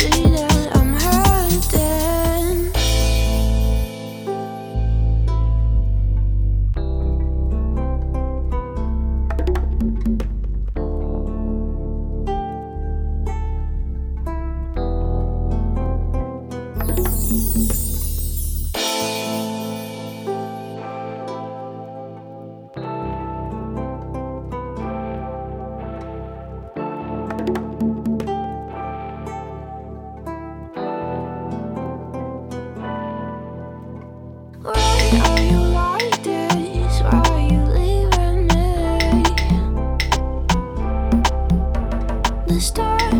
see the stars.